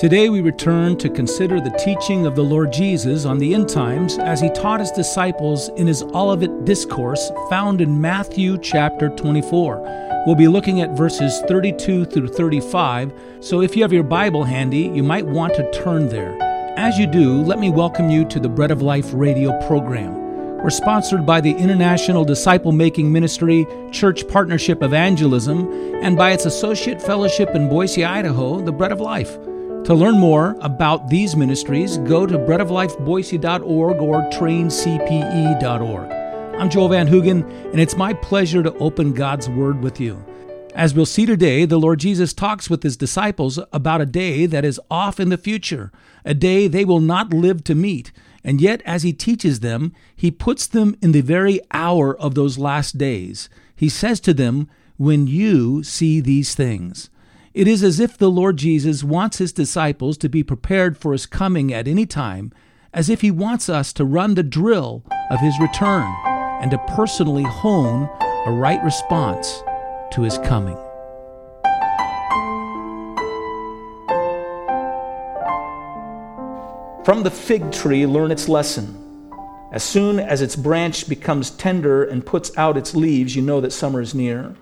Today we return to consider the teaching of the Lord Jesus on the end times as he taught his disciples in his Olivet Discourse found in Matthew chapter 24. We'll be looking at verses 32 through 35, so if you have your Bible handy, you might want to turn there. As you do, let me welcome you to the Bread of Life radio program. We're sponsored by the International Disciple Making Ministry Church Partnership Evangelism and by its associate fellowship in Boise, Idaho, the Bread of Life. To learn more about these ministries, go to breadoflifeboise.org or traincpe.org. I'm Joel Van Hoogen, and it's my pleasure to open God's Word with you. As we'll see today, the Lord Jesus talks with his disciples about a day that is off in the future, a day they will not live to meet. And yet, as he teaches them, he puts them in the very hour of those last days. He says to them, When you see these things. It is as if the Lord Jesus wants his disciples to be prepared for his coming at any time, as if he wants us to run the drill of his return and to personally hone a right response to his coming. From the fig tree, learn its lesson. As soon as its branch becomes tender and puts out its leaves, you know that summer is near.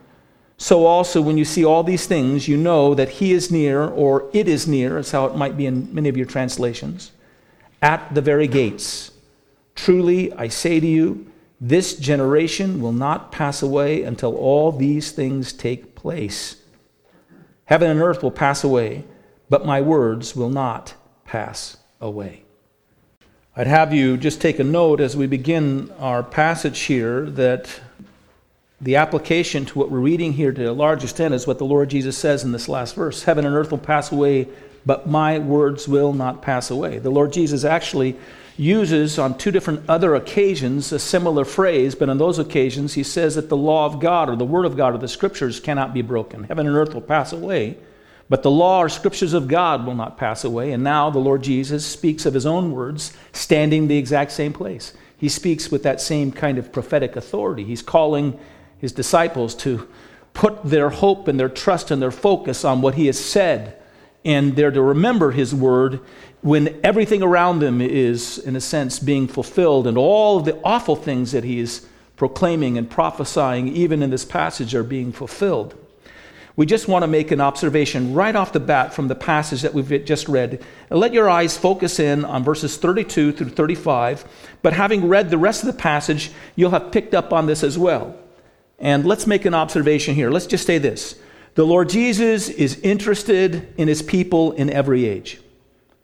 So also, when you see all these things, you know that he is near, or it is near, is how it might be in many of your translations, at the very gates. Truly, I say to you, this generation will not pass away until all these things take place. Heaven and earth will pass away, but my words will not pass away. I'd have you just take a note as we begin our passage here that the application to what we're reading here to a large extent is what the Lord Jesus says in this last verse Heaven and earth will pass away, but my words will not pass away. The Lord Jesus actually uses on two different other occasions a similar phrase, but on those occasions he says that the law of God or the word of God or the scriptures cannot be broken. Heaven and earth will pass away, but the law or scriptures of God will not pass away. And now the Lord Jesus speaks of his own words standing the exact same place. He speaks with that same kind of prophetic authority. He's calling his disciples to put their hope and their trust and their focus on what he has said. And they're to remember his word when everything around them is, in a sense, being fulfilled and all of the awful things that he is proclaiming and prophesying, even in this passage, are being fulfilled. We just want to make an observation right off the bat from the passage that we've just read. Let your eyes focus in on verses 32 through 35. But having read the rest of the passage, you'll have picked up on this as well. And let's make an observation here. Let's just say this The Lord Jesus is interested in his people in every age.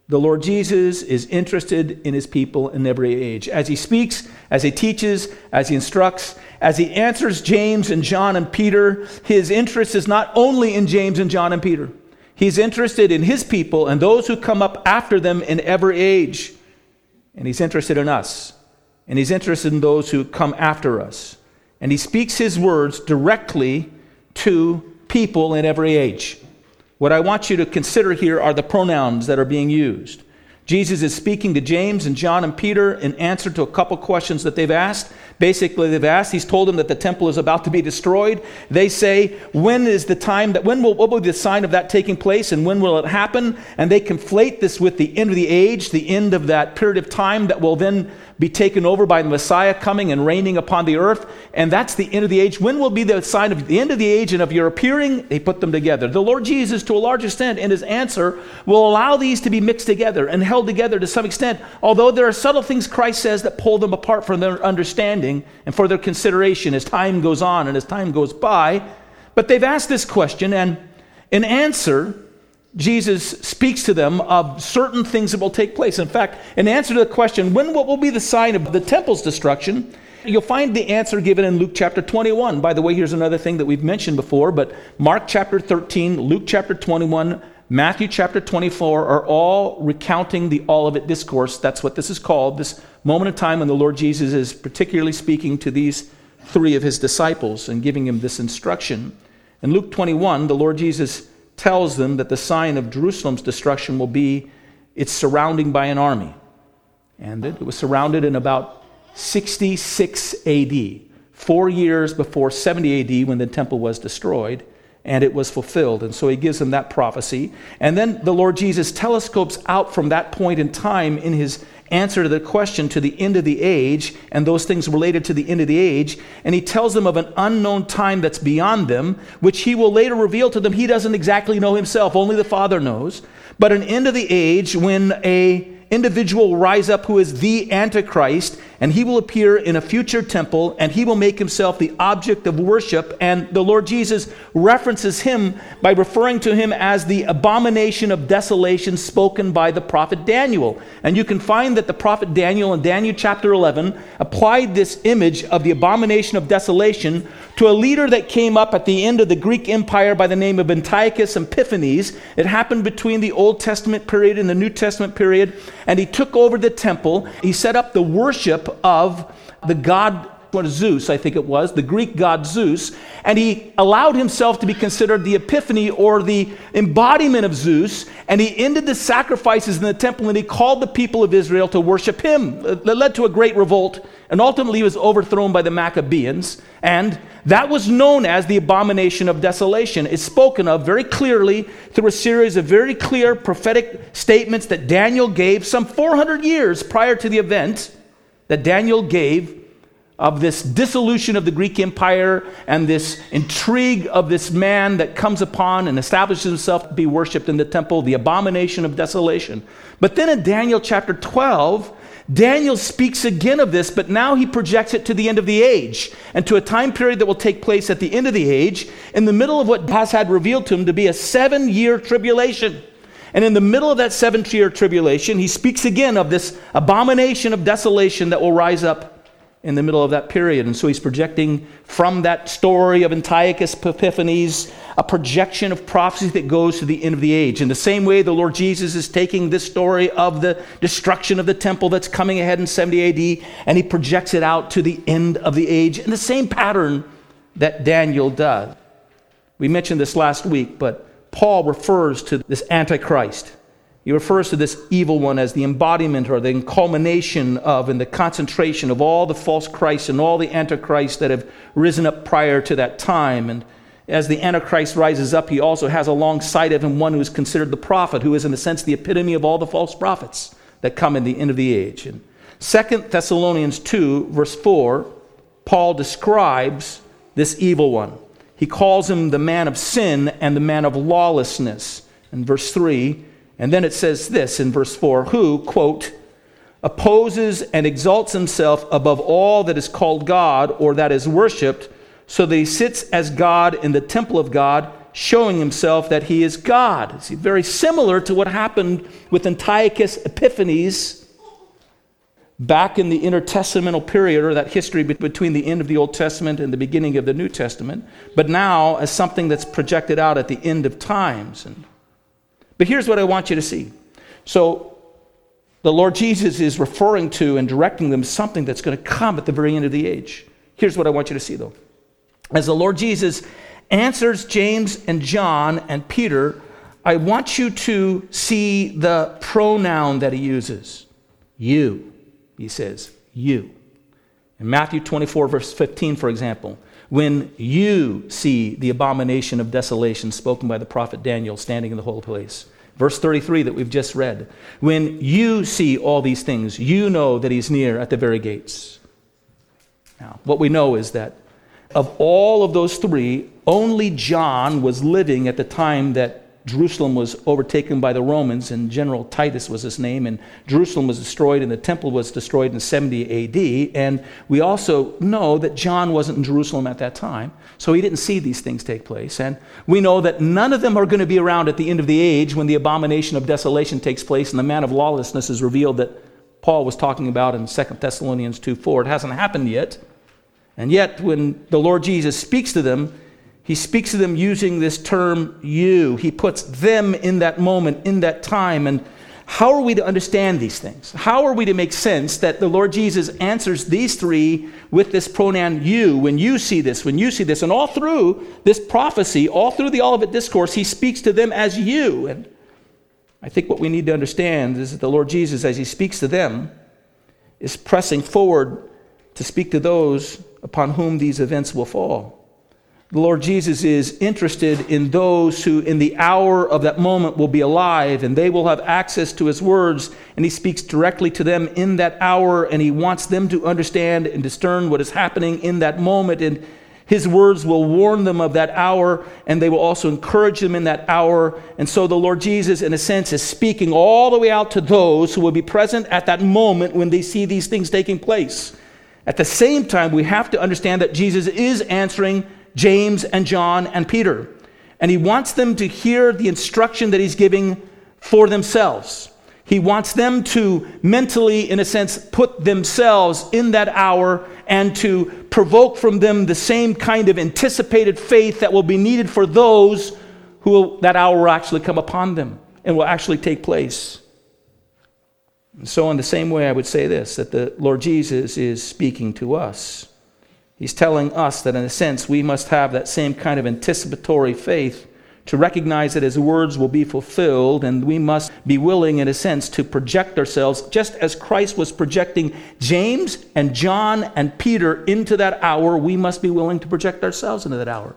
The Lord Jesus is interested in his people in every age. As he speaks, as he teaches, as he instructs, as he answers James and John and Peter, his interest is not only in James and John and Peter. He's interested in his people and those who come up after them in every age. And he's interested in us. And he's interested in those who come after us and he speaks his words directly to people in every age. What I want you to consider here are the pronouns that are being used. Jesus is speaking to James and John and Peter in answer to a couple questions that they've asked. Basically, they've asked, he's told them that the temple is about to be destroyed. They say, when is the time that, when will, what will be the sign of that taking place and when will it happen? And they conflate this with the end of the age, the end of that period of time that will then be taken over by the Messiah coming and reigning upon the earth. And that's the end of the age. When will be the sign of the end of the age and of your appearing? They put them together. The Lord Jesus, to a large extent, in his answer, will allow these to be mixed together and held together to some extent, although there are subtle things Christ says that pull them apart from their understanding and for their consideration as time goes on and as time goes by. But they've asked this question, and in answer, Jesus speaks to them of certain things that will take place. In fact, in answer to the question, when what will be the sign of the temple's destruction? You'll find the answer given in Luke chapter 21. By the way, here's another thing that we've mentioned before, but Mark chapter 13, Luke chapter 21, Matthew chapter 24 are all recounting the Olivet Discourse. That's what this is called, this moment of time when the Lord Jesus is particularly speaking to these three of his disciples and giving him this instruction. In Luke 21, the Lord Jesus tells them that the sign of Jerusalem's destruction will be its surrounding by an army. And it was surrounded in about 66 AD, four years before 70 AD when the temple was destroyed. And it was fulfilled. And so he gives them that prophecy. And then the Lord Jesus telescopes out from that point in time in his answer to the question to the end of the age and those things related to the end of the age. And he tells them of an unknown time that's beyond them, which he will later reveal to them. He doesn't exactly know himself, only the Father knows. But an end of the age when a individual will rise up who is the Antichrist, and he will appear in a future temple, and he will make himself the object of worship. And the Lord Jesus references him by referring to him as the abomination of desolation spoken by the prophet Daniel. And you can find that the prophet Daniel in Daniel chapter 11 applied this image of the abomination of desolation to a leader that came up at the end of the Greek Empire by the name of Antiochus Epiphanes. It happened between the Old Testament period and the New Testament period, and he took over the temple. He set up the worship of the god what Zeus, I think it was, the Greek god Zeus, and he allowed himself to be considered the epiphany or the embodiment of Zeus, and he ended the sacrifices in the temple and he called the people of Israel to worship him. That led to a great revolt, and ultimately was overthrown by the Maccabees, and that was known as the abomination of desolation. It's spoken of very clearly through a series of very clear prophetic statements that Daniel gave some 400 years prior to the event that Daniel gave of this dissolution of the Greek Empire and this intrigue of this man that comes upon and establishes himself to be worshiped in the temple, the abomination of desolation. But then in Daniel chapter 12, Daniel speaks again of this, but now he projects it to the end of the age and to a time period that will take place at the end of the age, in the middle of what has had revealed to him to be a seven year tribulation. And in the middle of that seven year tribulation, he speaks again of this abomination of desolation that will rise up in the middle of that period. And so he's projecting from that story of Antiochus Epiphanes a projection of prophecy that goes to the end of the age. In the same way, the Lord Jesus is taking this story of the destruction of the temple that's coming ahead in 70 AD and he projects it out to the end of the age in the same pattern that Daniel does. We mentioned this last week, but Paul refers to this Antichrist he refers to this evil one as the embodiment or the culmination of and the concentration of all the false Christs and all the antichrists that have risen up prior to that time. And as the antichrist rises up, he also has alongside of him one who is considered the prophet, who is in a sense the epitome of all the false prophets that come in the end of the age. And 2 Thessalonians 2, verse 4, Paul describes this evil one. He calls him the man of sin and the man of lawlessness. In verse 3, and then it says this in verse 4 who, quote, opposes and exalts himself above all that is called God or that is worshiped, so that he sits as God in the temple of God, showing himself that he is God. See, very similar to what happened with Antiochus Epiphanes back in the intertestamental period, or that history between the end of the Old Testament and the beginning of the New Testament, but now as something that's projected out at the end of times. And but here's what I want you to see. So, the Lord Jesus is referring to and directing them something that's going to come at the very end of the age. Here's what I want you to see, though. As the Lord Jesus answers James and John and Peter, I want you to see the pronoun that he uses. You, he says, you. In Matthew 24, verse 15, for example, when you see the abomination of desolation spoken by the prophet Daniel standing in the holy place. Verse 33 that we've just read. When you see all these things, you know that he's near at the very gates. Now, what we know is that of all of those three, only John was living at the time that Jerusalem was overtaken by the Romans, and General Titus was his name, and Jerusalem was destroyed, and the temple was destroyed in 70 AD. And we also know that John wasn't in Jerusalem at that time, so he didn't see these things take place. And we know that none of them are going to be around at the end of the age when the abomination of desolation takes place and the man of lawlessness is revealed that Paul was talking about in 2 Thessalonians 2 4. It hasn't happened yet. And yet, when the Lord Jesus speaks to them, he speaks to them using this term you. He puts them in that moment, in that time. And how are we to understand these things? How are we to make sense that the Lord Jesus answers these three with this pronoun you when you see this, when you see this? And all through this prophecy, all through the Olivet Discourse, he speaks to them as you. And I think what we need to understand is that the Lord Jesus, as he speaks to them, is pressing forward to speak to those upon whom these events will fall. The Lord Jesus is interested in those who, in the hour of that moment, will be alive and they will have access to His words. And He speaks directly to them in that hour and He wants them to understand and discern what is happening in that moment. And His words will warn them of that hour and they will also encourage them in that hour. And so the Lord Jesus, in a sense, is speaking all the way out to those who will be present at that moment when they see these things taking place. At the same time, we have to understand that Jesus is answering James and John and Peter. And he wants them to hear the instruction that he's giving for themselves. He wants them to mentally, in a sense, put themselves in that hour and to provoke from them the same kind of anticipated faith that will be needed for those who will, that hour will actually come upon them and will actually take place. And so, in the same way, I would say this that the Lord Jesus is speaking to us. He's telling us that, in a sense, we must have that same kind of anticipatory faith to recognize that his words will be fulfilled, and we must be willing, in a sense, to project ourselves, just as Christ was projecting James and John and Peter into that hour, we must be willing to project ourselves into that hour.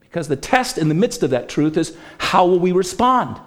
Because the test in the midst of that truth is how will we respond?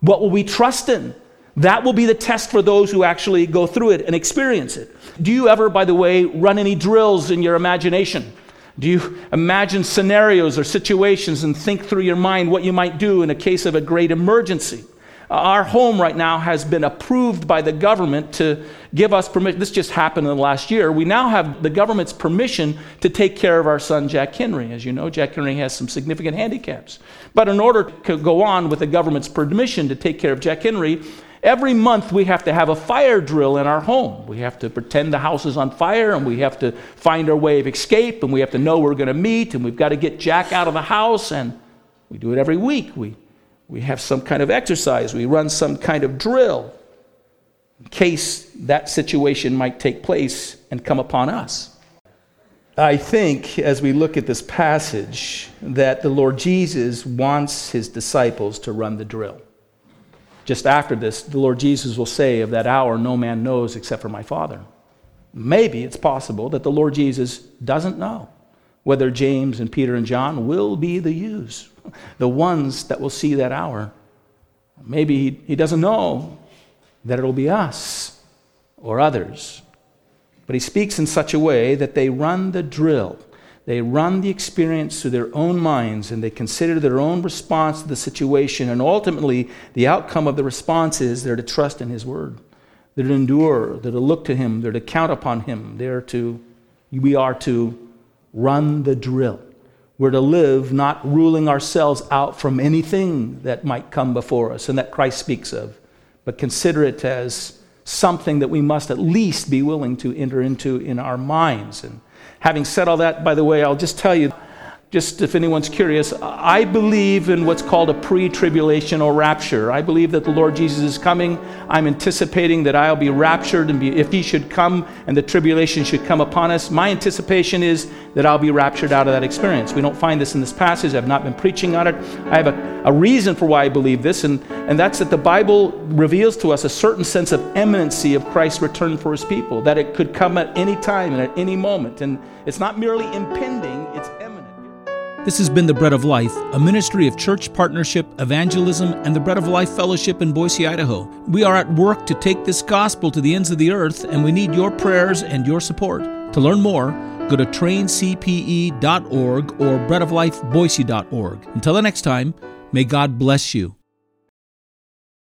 What will we trust in? That will be the test for those who actually go through it and experience it. Do you ever, by the way, run any drills in your imagination? Do you imagine scenarios or situations and think through your mind what you might do in a case of a great emergency? Uh, our home right now has been approved by the government to give us permission. This just happened in the last year. We now have the government's permission to take care of our son, Jack Henry. As you know, Jack Henry has some significant handicaps. But in order to go on with the government's permission to take care of Jack Henry, Every month we have to have a fire drill in our home. We have to pretend the house is on fire and we have to find our way of escape and we have to know we're going to meet and we've got to get Jack out of the house and we do it every week. We, we have some kind of exercise. We run some kind of drill in case that situation might take place and come upon us. I think as we look at this passage that the Lord Jesus wants his disciples to run the drill. Just after this, the Lord Jesus will say, Of that hour, no man knows except for my Father. Maybe it's possible that the Lord Jesus doesn't know whether James and Peter and John will be the use, the ones that will see that hour. Maybe he, he doesn't know that it'll be us or others. But he speaks in such a way that they run the drill they run the experience through their own minds and they consider their own response to the situation. And ultimately, the outcome of the response is they're to trust in His Word. They're to endure. They're to look to Him. They're to count upon Him. They're to, we are to run the drill. We're to live not ruling ourselves out from anything that might come before us and that Christ speaks of, but consider it as something that we must at least be willing to enter into in our minds. And Having said all that, by the way, I'll just tell you just if anyone's curious, I believe in what's called a pre tribulation or rapture. I believe that the Lord Jesus is coming. I'm anticipating that I'll be raptured, and be, if He should come and the tribulation should come upon us, my anticipation is that I'll be raptured out of that experience. We don't find this in this passage. I've not been preaching on it. I have a, a reason for why I believe this, and, and that's that the Bible reveals to us a certain sense of imminency of Christ's return for His people, that it could come at any time and at any moment. And it's not merely impending, this has been The Bread of Life, a ministry of church partnership, evangelism, and the Bread of Life Fellowship in Boise, Idaho. We are at work to take this gospel to the ends of the earth, and we need your prayers and your support. To learn more, go to traincpe.org or breadoflifeboise.org. Until the next time, may God bless you.